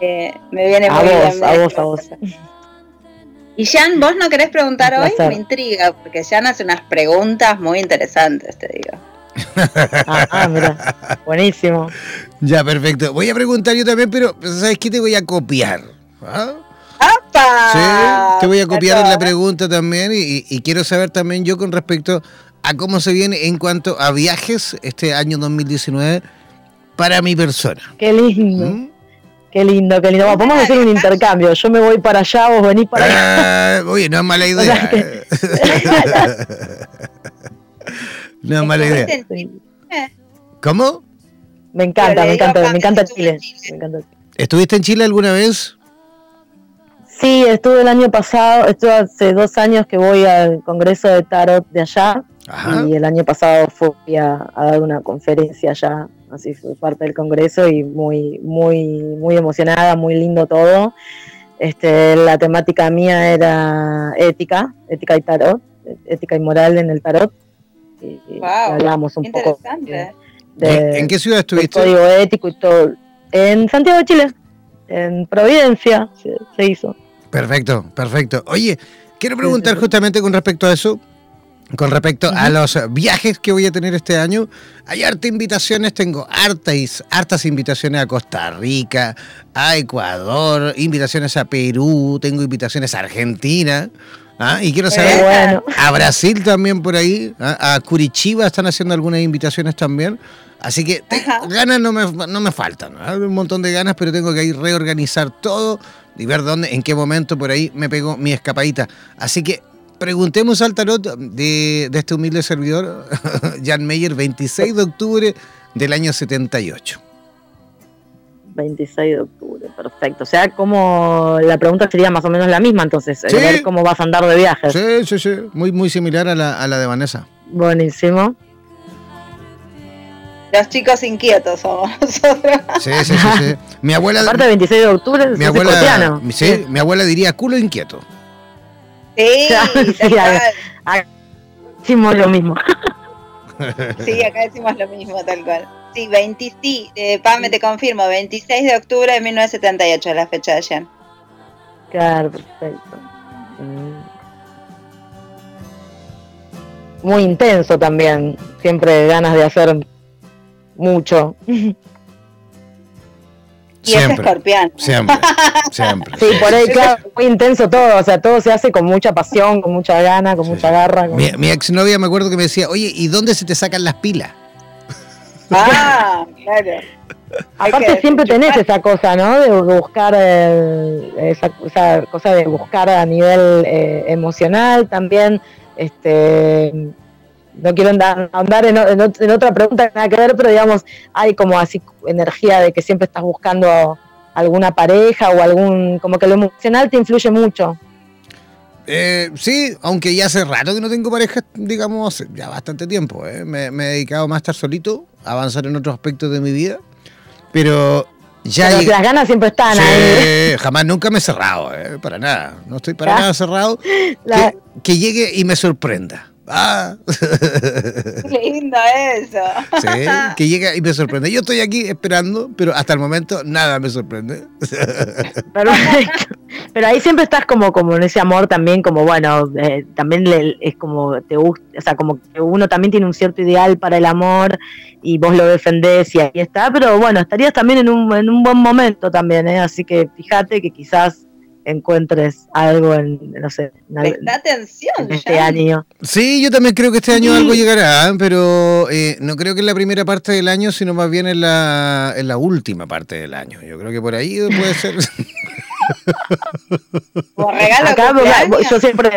Eh, me viene a muy vos, bien. a vos, a vos. Y Jan, ¿vos no querés preguntar Un hoy? Me intriga, porque Jan hace unas preguntas muy interesantes, te digo. Ah, ah, mira, buenísimo. Ya, perfecto. Voy a preguntar yo también, pero ¿sabes qué? Te voy a copiar. ¿ah? Sí, te voy a copiar en la pregunta también y, y quiero saber también yo con respecto a cómo se viene en cuanto a viajes este año 2019 para mi persona. Qué lindo, ¿Mm? qué lindo, qué lindo. Bueno, podemos hacer un intercambio. Yo me voy para allá, vos venís para allá. Ah, oye, no es mala O idea. sea que- no es mala idea. ¿Estuviste en- ¿Cómo? Me encanta, me encanta, acá Chile. Me encanta Chile. ¿Estuviste en Chile alguna vez? Sí, estuve el año pasado, estuve hace dos años que voy al Congreso de Tarot de allá Ajá. y el año pasado fui a, a dar una conferencia allá, así fue parte del Congreso y muy, muy, muy emocionada, muy lindo todo. Este, la temática mía era ética, ética y tarot, ética y moral en el tarot. Y, y Guau, hablamos un poco interesante. de, ¿En, qué ciudad estuviste? código ético y todo. En Santiago de Chile, en Providencia se, se hizo. Perfecto, perfecto. Oye, quiero preguntar justamente con respecto a eso, con respecto a los viajes que voy a tener este año. Hay harta invitaciones, tengo hartas, hartas invitaciones a Costa Rica, a Ecuador, invitaciones a Perú, tengo invitaciones a Argentina. ¿ah? Y quiero saber, bueno. a Brasil también por ahí, ¿ah? a Curitiba están haciendo algunas invitaciones también. Así que te- ganas no me, no me faltan, ¿ah? un montón de ganas, pero tengo que ir reorganizar todo y ver dónde, en qué momento por ahí me pegó mi escapadita. Así que preguntemos al tarot de, de este humilde servidor, Jan Meyer, 26 de octubre del año 78. 26 de octubre, perfecto. O sea, como la pregunta sería más o menos la misma, entonces, Sí. ver cómo vas a andar de viajes. Sí, sí, sí, muy, muy similar a la, a la de Vanessa. Buenísimo. Los chicos inquietos somos nosotros. Sí, sí, sí, sí. Mi abuela, Aparte, 26 de octubre, mi abuela, escorpiano. sí, mi abuela diría culo inquieto. Sí, sí. Ah, Hicimos lo mismo. Sí, acá decimos lo mismo, tal cual. Sí, 20, sí, eh, Pame, te confirmo, 26 de octubre de 1978 es la fecha de Jan. Claro, perfecto. Mm. Muy intenso también. Siempre ganas de hacer mucho. Y es escorpión. siempre, siempre. Sí, por ahí, claro, muy intenso todo. O sea, todo se hace con mucha pasión, con mucha gana, con Sí. mucha garra. con- Mi, mi exnovia me acuerdo que me decía, oye, ¿y dónde se te sacan las pilas? Ah, claro. Aparte siempre tenés esa cosa, ¿no? De buscar el- esa, esa cosa de buscar a nivel eh, emocional también. Este, no quiero andar, en, en ot- en otra pregunta que nada que ver, pero digamos, hay como así energía de que siempre estás buscando alguna pareja o algún, como que lo emocional te influye mucho. Eh, sí, aunque ya hace rato que no tengo pareja, digamos, ya bastante tiempo. ¿eh? Me, me he dedicado más a estar solito, a avanzar en otros aspectos de mi vida. Pero Ya Pero las ganas siempre están Sí, ahí. jamás nunca me he cerrado, eh, para nada. No estoy para Ya. nada cerrado. La- Que, que llegue y me sorprenda. Ah, Qué lindo eso. sí, que llegue y me sorprenda. Yo estoy aquí esperando, pero hasta el momento nada me sorprende. Perfecto. Pero ahí siempre estás como, como en ese amor también, como bueno, eh, también le- es como te gusta, o sea, como que uno también tiene un cierto ideal para el amor y vos lo defendés y ahí está, pero bueno, estarías también en un, en un buen momento también, ¿eh? así que fíjate que quizás encuentres algo en, no sé, en, atención. en este ya. año. Sí, yo también creo que este año Sí. algo llegará, pero eh, no creo que en la primera parte del año, sino más bien en la, en la última parte del año. Yo creo que por ahí puede ser. Acá yo siempre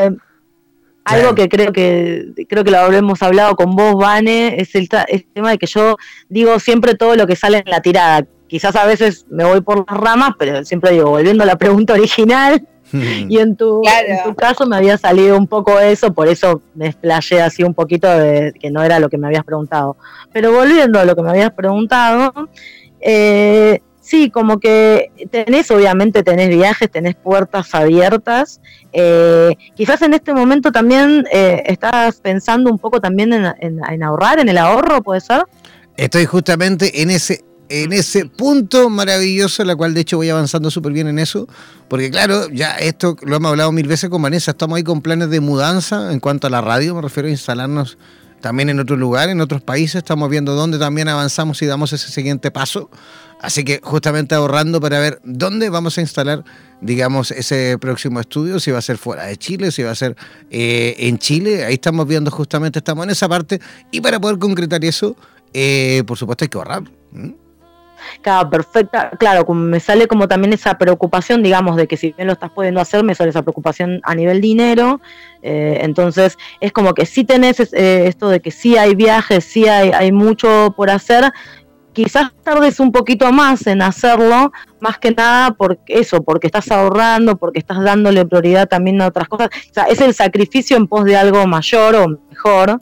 algo que creo que creo que lo habremos hablado con vos, Vane, es el, el tema de que yo digo siempre todo lo que sale en la tirada. Quizás a veces me voy por las ramas, pero siempre digo, volviendo a la pregunta original, y en tu, Claro. en tu caso me había salido un poco eso, por eso me explayé así un poquito de que no era lo que me habías preguntado. Pero volviendo a lo que me habías preguntado, eh, sí, como que tenés, obviamente tenés viajes, tenés puertas abiertas. eh, quizás en este momento también eh, estás pensando un poco también en, en- en ahorrar, en el ahorro, ¿puede ser? Estoy justamente en ese, en ese punto maravilloso, la cual de hecho voy avanzando súper bien en eso, porque claro, ya esto lo hemos hablado mil veces con Vanessa, estamos ahí con planes de mudanza en cuanto a la radio, me refiero a instalarnos también en otro lugar, en otros países, estamos viendo dónde también avanzamos y damos ese siguiente paso. Así que justamente ahorrando para ver dónde vamos a instalar, digamos, ese próximo estudio, si va a ser fuera de Chile, si va a ser eh, en Chile, ahí estamos viendo justamente, estamos en esa parte, y para poder concretar eso, eh, por supuesto hay que ahorrar. Claro, perfecta. Claro, me sale como también esa preocupación, digamos, de que si bien lo estás pudiendo hacer, me sale esa preocupación a nivel dinero. eh, entonces, es como que sí tenés eh, esto de que sí hay viajes, sí hay, hay mucho por hacer. Quizás tardes un poquito más en hacerlo, más que nada porque eso, porque estás ahorrando, porque estás dándole prioridad también a otras cosas. O sea, es el sacrificio en pos de algo mayor o mejor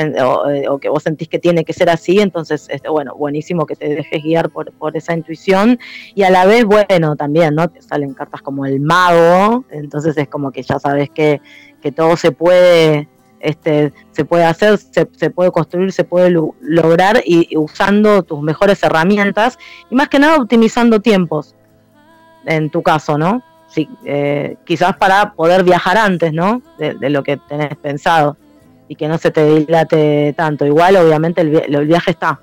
eh, o que vos sentís que tiene que ser así, entonces, este, bueno, buenísimo que te dejes guiar por, por esa intuición y a la vez, bueno, también, ¿no? Te salen cartas como el mago, entonces es como que ya sabes que, que todo se puede, este, se puede hacer, se, se puede construir, se puede lo- lograr y, usando tus mejores herramientas y más que nada optimizando tiempos, en tu caso, ¿no? Sí, eh, quizás para poder viajar antes, ¿no? De lo que tenés pensado y que no se te dilate tanto. Igual, obviamente, el, vi- el viaje está.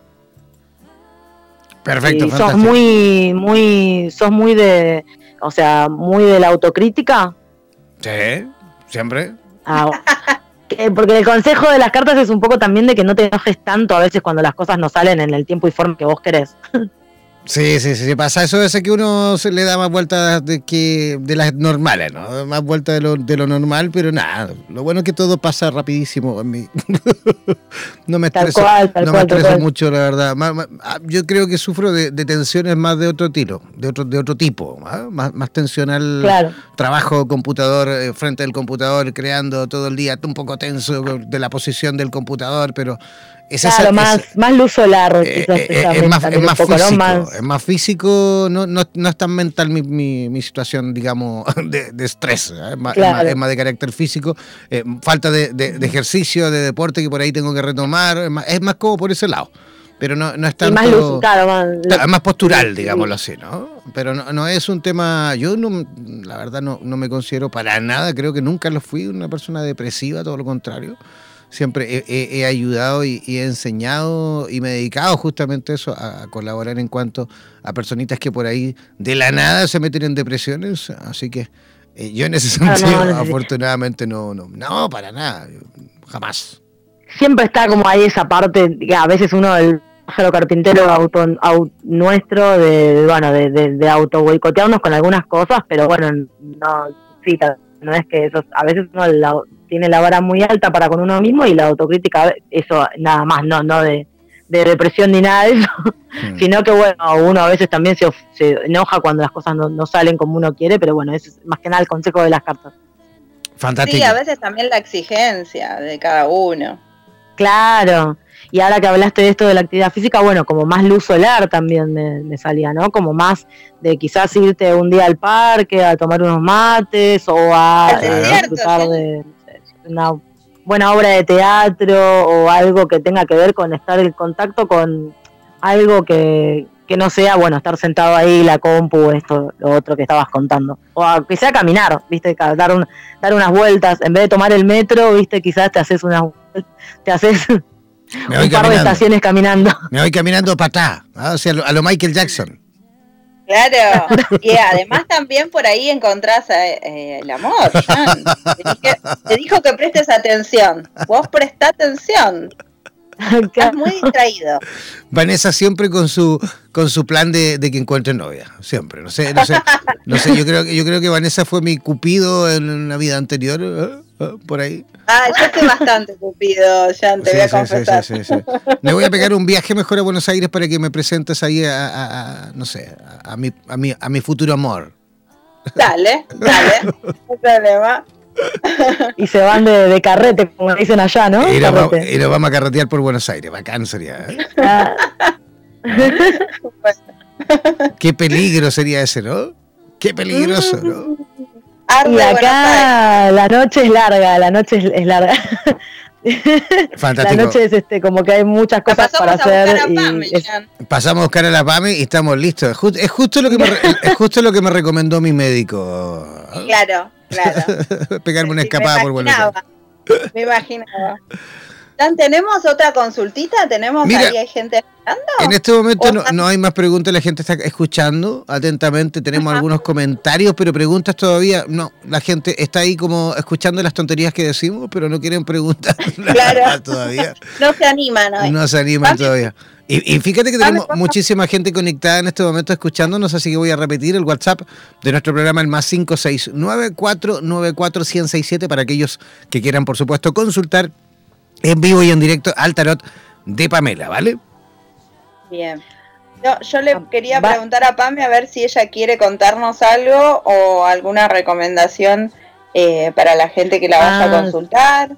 Perfecto, y sos muy, muy, sos muy de, o sea, muy de la autocrítica. Sí, siempre. Ah, que- porque el consejo de las cartas es un poco también de que no te enojes tanto a veces cuando las cosas no salen en el tiempo y forma que vos querés. Sí, sí, sí, pasa eso es que uno se le da más vueltas de que de las normales, ¿no? Más vueltas de lo, de lo normal, pero nada, lo bueno es que todo pasa rapidísimo en mí. no me Tal estreso, cual, tal no me tal estreso cual. mucho, la verdad. Ah, yo creo que sufro de, de tensiones más de otro tiro, de otro, de otro tipo, ¿ah? más, más tensional. Claro. Trabajo computador, eh, frente al computador, creando todo el día, un poco tenso de la posición del computador, pero es esa- Claro, es- más, más luz solar, eh, quizás eh, es más, es más poco, ¿no? físico, Más- es más físico, no, no, no es tan mental mi, mi, mi situación, digamos, de, de estrés, ¿eh? es, más, Claro. más- es más de carácter físico, eh, falta de, de- de ejercicio, de deporte que por ahí tengo que retomar, es más, es más como por ese lado, pero no, no es tanto... más luz, claro, más, es más postural, digámoslo así, ¿no? Pero no, no es un tema, yo no, la verdad no, no me considero para nada, creo que nunca lo fui una persona depresiva, todo lo contrario. Siempre he, ayudado y, y he enseñado y me he dedicado justamente a eso, a, a colaborar en cuanto a personitas que por ahí de la nada se meten en depresiones, así que eh, yo en ese Ah, no, sentido no, no, sí. afortunadamente no, no, no, para nada, jamás. siempre está como ahí esa parte que a veces uno el pájaro carpintero auto, au- nuestro de, bueno de, de, de auto boicotearnos con algunas cosas pero bueno no sí ta- no es que eso a veces uno la- tiene la vara muy alta para con uno mismo y la autocrítica eso nada más no no de, de depresión ni nada de eso Mm. sino que bueno uno a veces también se, enoja cuando las cosas no, no salen como uno quiere pero bueno ese es más que nada el consejo de las cartas Fantástico. Sí, a veces también la exigencia de cada uno. Claro. Y ahora que hablaste de esto de la actividad física, bueno, como más luz solar también me, salía, ¿no? Como más de quizás irte un día al parque a tomar unos mates o a eh, disfrutar de una buena obra de teatro o algo que tenga que ver con estar en contacto con algo que, que no sea, bueno, estar sentado ahí, la compu, esto, lo otro que estabas contando. O que sea caminar, ¿viste? Dar, un, dar unas vueltas. En vez de tomar el metro, ¿viste? Quizás te haces unas. Te haces. Un par de estaciones caminando. Me voy caminando para atrás, o sea, a lo Michael Jackson. Claro, y además también por ahí encontrás eh, el amor. Te, dijo que prestes atención. Vos presta atención. Estás muy distraído. Vanessa siempre con su con su plan de, que encuentre novia, siempre. No sé, no sé, no sé. Yo creo yo creo que Vanessa fue mi cupido en una vida anterior, ¿eh? ¿Eh? Por ahí. Ah, yo estoy bastante cupido, ya te voy a confesar. Sí, sí, me voy a pegar un viaje mejor a Buenos Aires para que me presentes ahí a, no sé, a, mi, a, mi, a mi futuro amor. Dale, dale, no problema y se van de, carrete, como dicen allá, ¿no? Y nos, vamos, a carretear por Buenos Aires, bacán sería. ¿eh? Ah. Qué peligro sería ese, ¿no? Qué peligroso, ¿no? Y acá la noche es larga, la noche es, larga. Fantástico. La noche es este, como que hay muchas cosas para hacer. y Pasamos a buscar a la PAME y estamos listos. Es, justo lo que me, es justo lo que me recomendó mi médico. Claro. Claro. Pegarme una escapada por Buenos Aires. Me imaginaba. ¿Tenemos otra consultita? ¿Tenemos ahí hay gente? En este momento no, hay más preguntas, la gente está escuchando atentamente, tenemos algunos comentarios, pero preguntas todavía, no, la gente está ahí como escuchando las tonterías que decimos, pero no quieren preguntar claro. todavía. no se animan hoy. No se animan todavía. Y, fíjate que tenemos muchísima gente conectada en este momento escuchándonos, así que voy a repetir el WhatsApp de nuestro programa, el más 569494167, para aquellos que quieran, por supuesto, consultar en vivo y en directo al tarot de Pamela, ¿vale? Bien. yo le quería preguntar a Pame a ver si ella quiere contarnos algo o alguna recomendación eh, para la gente que la vaya a ah. consultar.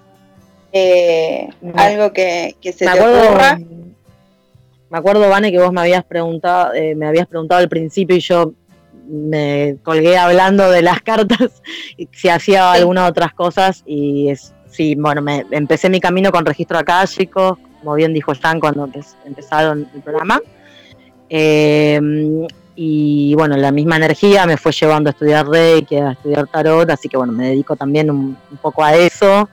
Eh, algo que, se te ocurra me acuerdo, Vane, que vos me habías preguntado, eh, me habías preguntado al principio y yo me colgué hablando de las cartas, si hacía algunas otras cosas y es, sí, bueno, me, empecé mi camino con registro acásico, como bien dijo Stan cuando empezaron el programa. Em, y bueno, la misma energía me fue llevando a estudiar Reiki, a estudiar Tarot, así que bueno, me dedico también un poco a eso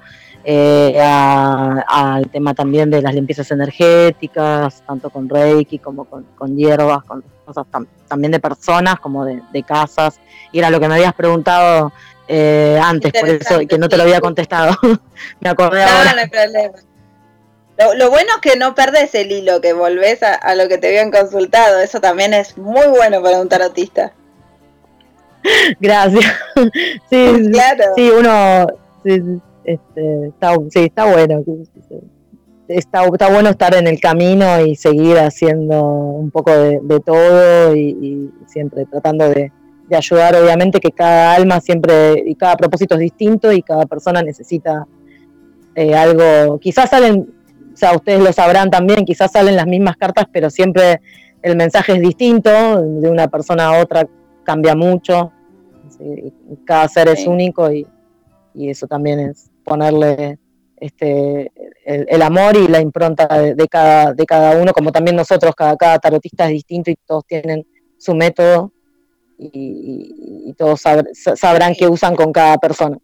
eh, al tema también de las limpiezas energéticas, tanto con Reiki como con, hierbas, con cosas también de personas como de, casas. Y era lo que me habías preguntado eh, antes, por eso, que no te lo había contestado. me acordé ahora. No hay problema. Lo, bueno es que no perdes el hilo, que volvés a, lo que te habían consultado. Eso también es muy bueno para un tarotista. Gracias. Sí, claro. sí uno este, está, sí, está bueno. Está, está bueno estar en el camino y seguir haciendo un poco de, todo y, siempre tratando de, ayudar, obviamente que cada alma siempre y cada propósito es distinto y cada persona necesita eh, algo, quizás salen, o sea, ustedes lo sabrán también, quizás salen las mismas cartas, pero siempre el mensaje es distinto, de una persona a otra cambia mucho, cada ser es único y eso también es, ponerle este, el, amor y la impronta de, cada, de cada uno, como también nosotros, cada, cada tarotista es distinto y todos tienen su método y, todos sabrán qué usan con cada persona.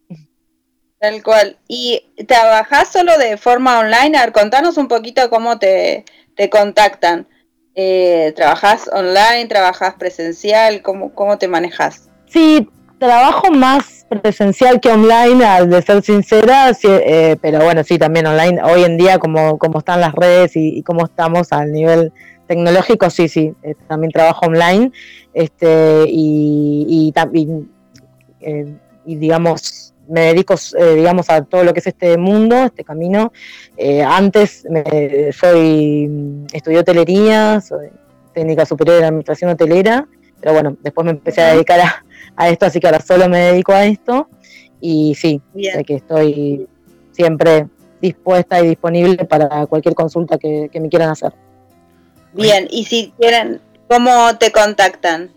Tal cual. ¿Y trabajás solo de forma online? A ver, contanos un poquito cómo te, te contactan. Eh, ¿Trabajás online? ¿Trabajás presencial? ¿Cómo, cómo te manejas? Sí, trabajo más presencial que online, al de ser sincera, eh, pero bueno, sí, también online. Hoy en día, como, como están las redes y, cómo estamos al nivel tecnológico, sí, sí, eh, también trabajo online. Este, y, y, eh, y digamos, me dedico, digamos, a todo lo que es este mundo, este camino. antes me, soy, estudié hotelería, soy técnica superior de administración hotelera, pero bueno, después me empecé a dedicar a, a esto, así que ahora solo me dedico a esto. Y sí, sé que estoy siempre dispuesta y disponible para cualquier consulta que, me quieran hacer. Bien, y si quieren, ¿cómo te contactan?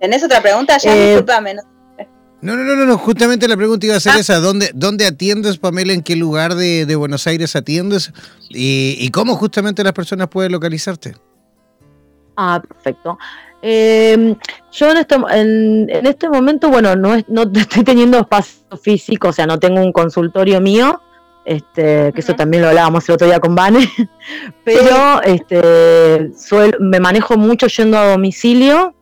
¿Tenés otra pregunta? Ya, eh, discúlpame. No, no, no, no, justamente la pregunta iba a ser ah. esa, ¿dónde, ¿dónde atiendes, Pamela? ¿En qué lugar de, Buenos Aires atiendes? Y, cómo justamente las personas pueden localizarte? Ah, perfecto. Em, yo en este, en, este momento, bueno, no, no estoy teniendo espacio físico, o sea, no tengo un consultorio mío, este, que eso también lo hablábamos el otro día con Vane, pero este, me manejo mucho yendo a domicilio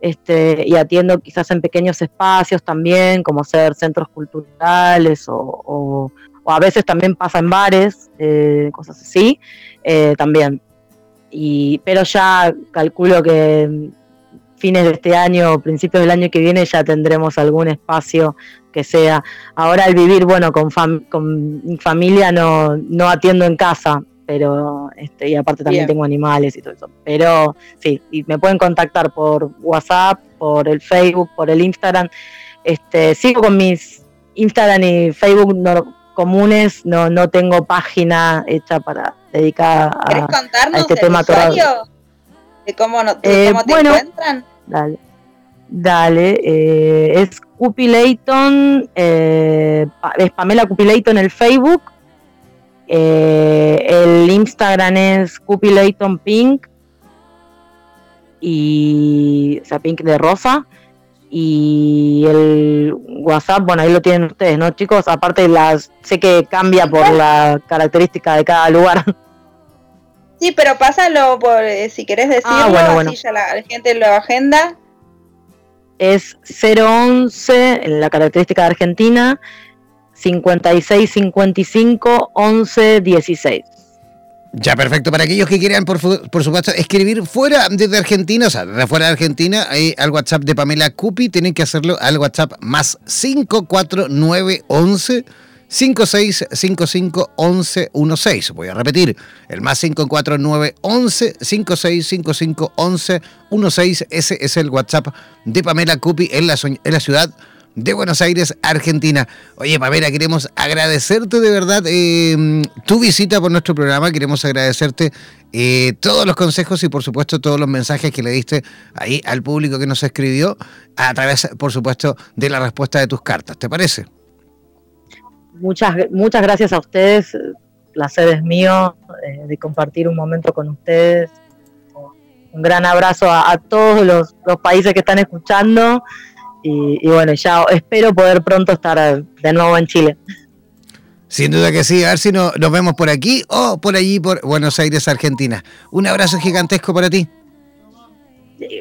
este, y atiendo quizás en pequeños espacios también, como ser centros culturales o, a veces también pasa en bares, eh, cosas así, eh, también. Y, pero ya calculo que fines de este año, principios del año que viene, ya tendremos algún espacio que sea. Ahora al vivir, bueno, con, con mi familia no, no atiendo en casa, pero este, y aparte también tengo animales y todo eso. Pero sí, y me pueden contactar por WhatsApp, por el Facebook, por el Instagram. Este, sigo con mis Instagram y Facebook comunes, no, no tengo página hecha para dedicar a, contarnos este tema usuario? ¿De cómo, no, eh, te encuentran? Dale. Dale, eh, es Cupilayton, eh, es Pamela Cupilayton en el Facebook eh, el Instagram es Cupilayton Pink y o sea Pink de rosa y el WhatsApp, bueno ahí lo tienen ustedes, ¿no chicos? Aparte las sé que cambia por la característica de cada lugar. Sí, pero pásalo por eh, si querés ah, decirlo, así ya la, gente lo agenda. Es 011 la característica de Argentina 56 55 11 16. Ya, perfecto. Para aquellos que quieran, por, supuesto, escribir fuera de Argentina, o sea, de fuera de Argentina, ahí al WhatsApp de Pamela Cupi, tienen que hacerlo al WhatsApp más 54911 5655 1116. Voy a repetir, el más 54911 5655 1116. Ese es el WhatsApp de Pamela Cupi en la, en la ciudad de Buenos Aires, Argentina. Oye, Pamela, queremos agradecerte de verdad eh, tu visita por nuestro programa, queremos agradecerte eh, todos los consejos y por supuesto todos los mensajes que le diste ahí al público que nos escribió a través, por supuesto, de la respuesta de tus cartas. ¿Te parece? Muchas, muchas gracias a ustedes. El placer es mío eh, de compartir un momento con ustedes. Un gran abrazo a, todos los, los países que están escuchando y, bueno, ya espero poder pronto estar de nuevo en Chile. Sin duda que sí, a ver si nos vemos por aquí o por allí, por Buenos Aires, Argentina. Un abrazo gigantesco para ti.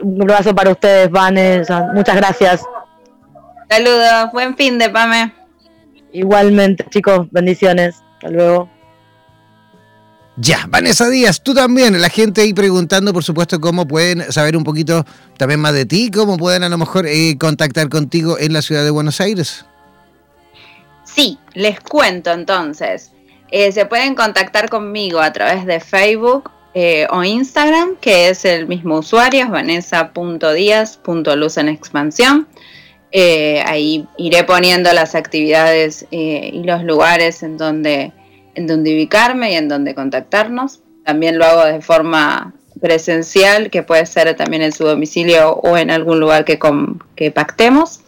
Un abrazo para ustedes, Vanes. Muchas gracias. Saludos, buen fin de Pame. Igualmente, chicos, bendiciones. Hasta luego. Ya, Vanessa Díaz, tú también, la gente ahí preguntando, por supuesto, cómo pueden saber un poquito también más de ti, cómo pueden a lo mejor eh, contactar contigo en la ciudad de Buenos Aires. Sí, les cuento entonces. Eh, se pueden contactar conmigo a través de Facebook eh, o Instagram, que es el mismo usuario, vanessa.díaz.luz en expansión. Ahí iré poniendo las actividades y los lugares en donde en donde ubicarme y en donde contactarnos. También lo hago de forma presencial, que puede ser también en su domicilio o en algún lugar que, pactemos.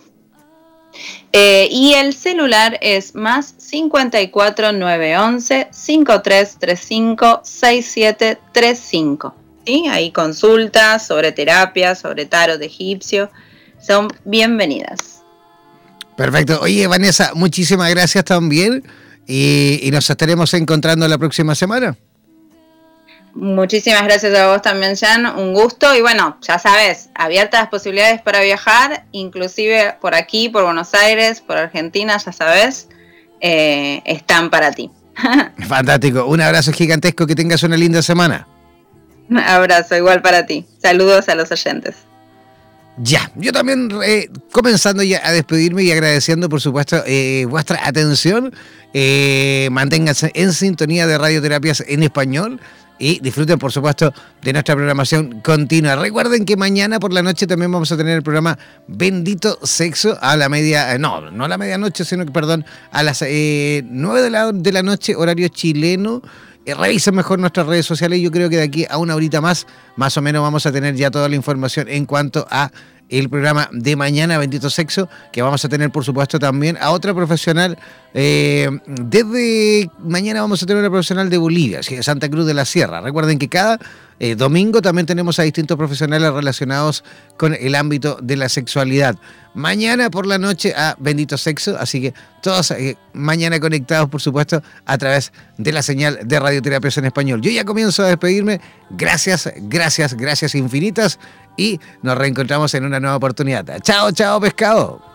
Eh, y el celular es más 54 911 5335 6735. ¿sí? Ahí consultas sobre terapia, sobre tarot egipcio. Son bienvenidas. Perfecto. Oye, Vanessa, muchísimas gracias también y, nos estaremos encontrando la próxima semana. Muchísimas gracias a vos también, Jan. Un gusto. Y bueno, ya sabes, abiertas las posibilidades para viajar, inclusive por aquí, por Buenos Aires, por Argentina, ya sabes, eh, están para ti. Fantástico. Un abrazo gigantesco. Que tengas una linda semana. Un abrazo igual para ti. Saludos a los oyentes. Ya, yo también eh, comenzando ya a despedirme y agradeciendo por supuesto eh, vuestra atención. Eh, manténganse en sintonía de radioterapias en español y disfruten, por supuesto, de nuestra programación continua. Recuerden que mañana por la noche también vamos a tener el programa Bendito Sexo a la media, eh, no, no a la medianoche, sino que, perdón, a las eh, 9 de la, de la noche, horario chileno. Eh, revisen mejor nuestras redes sociales. Yo creo que de aquí a una horita más, más o menos, vamos a tener ya toda la información en cuanto a el programa de mañana, Bendito Sexo, que vamos a tener, por supuesto, también a otra profesional. Eh, desde mañana vamos a tener una profesional de Bolivia, Santa Cruz de la Sierra. Recuerden que cada eh, domingo también tenemos a distintos profesionales relacionados con el ámbito de la sexualidad. Mañana por la noche a Bendito Sexo, así que todos eh, mañana conectados, por supuesto, a través de la señal de Radioterapia en Español. Yo ya comienzo a despedirme. Gracias, gracias, gracias infinitas y nos reencontramos en una nueva oportunidad. Chao, chao, pescado.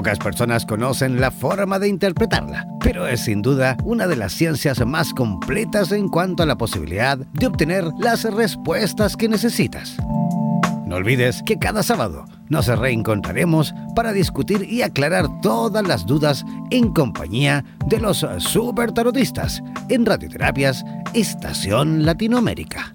Pocas personas conocen la forma de interpretarla, pero es sin duda una de las ciencias más completas en cuanto a la posibilidad de obtener las respuestas que necesitas. No olvides que cada sábado nos reencontraremos para discutir y aclarar todas las dudas en compañía de los super tarotistas en Radioterapias Estación Latinoamérica.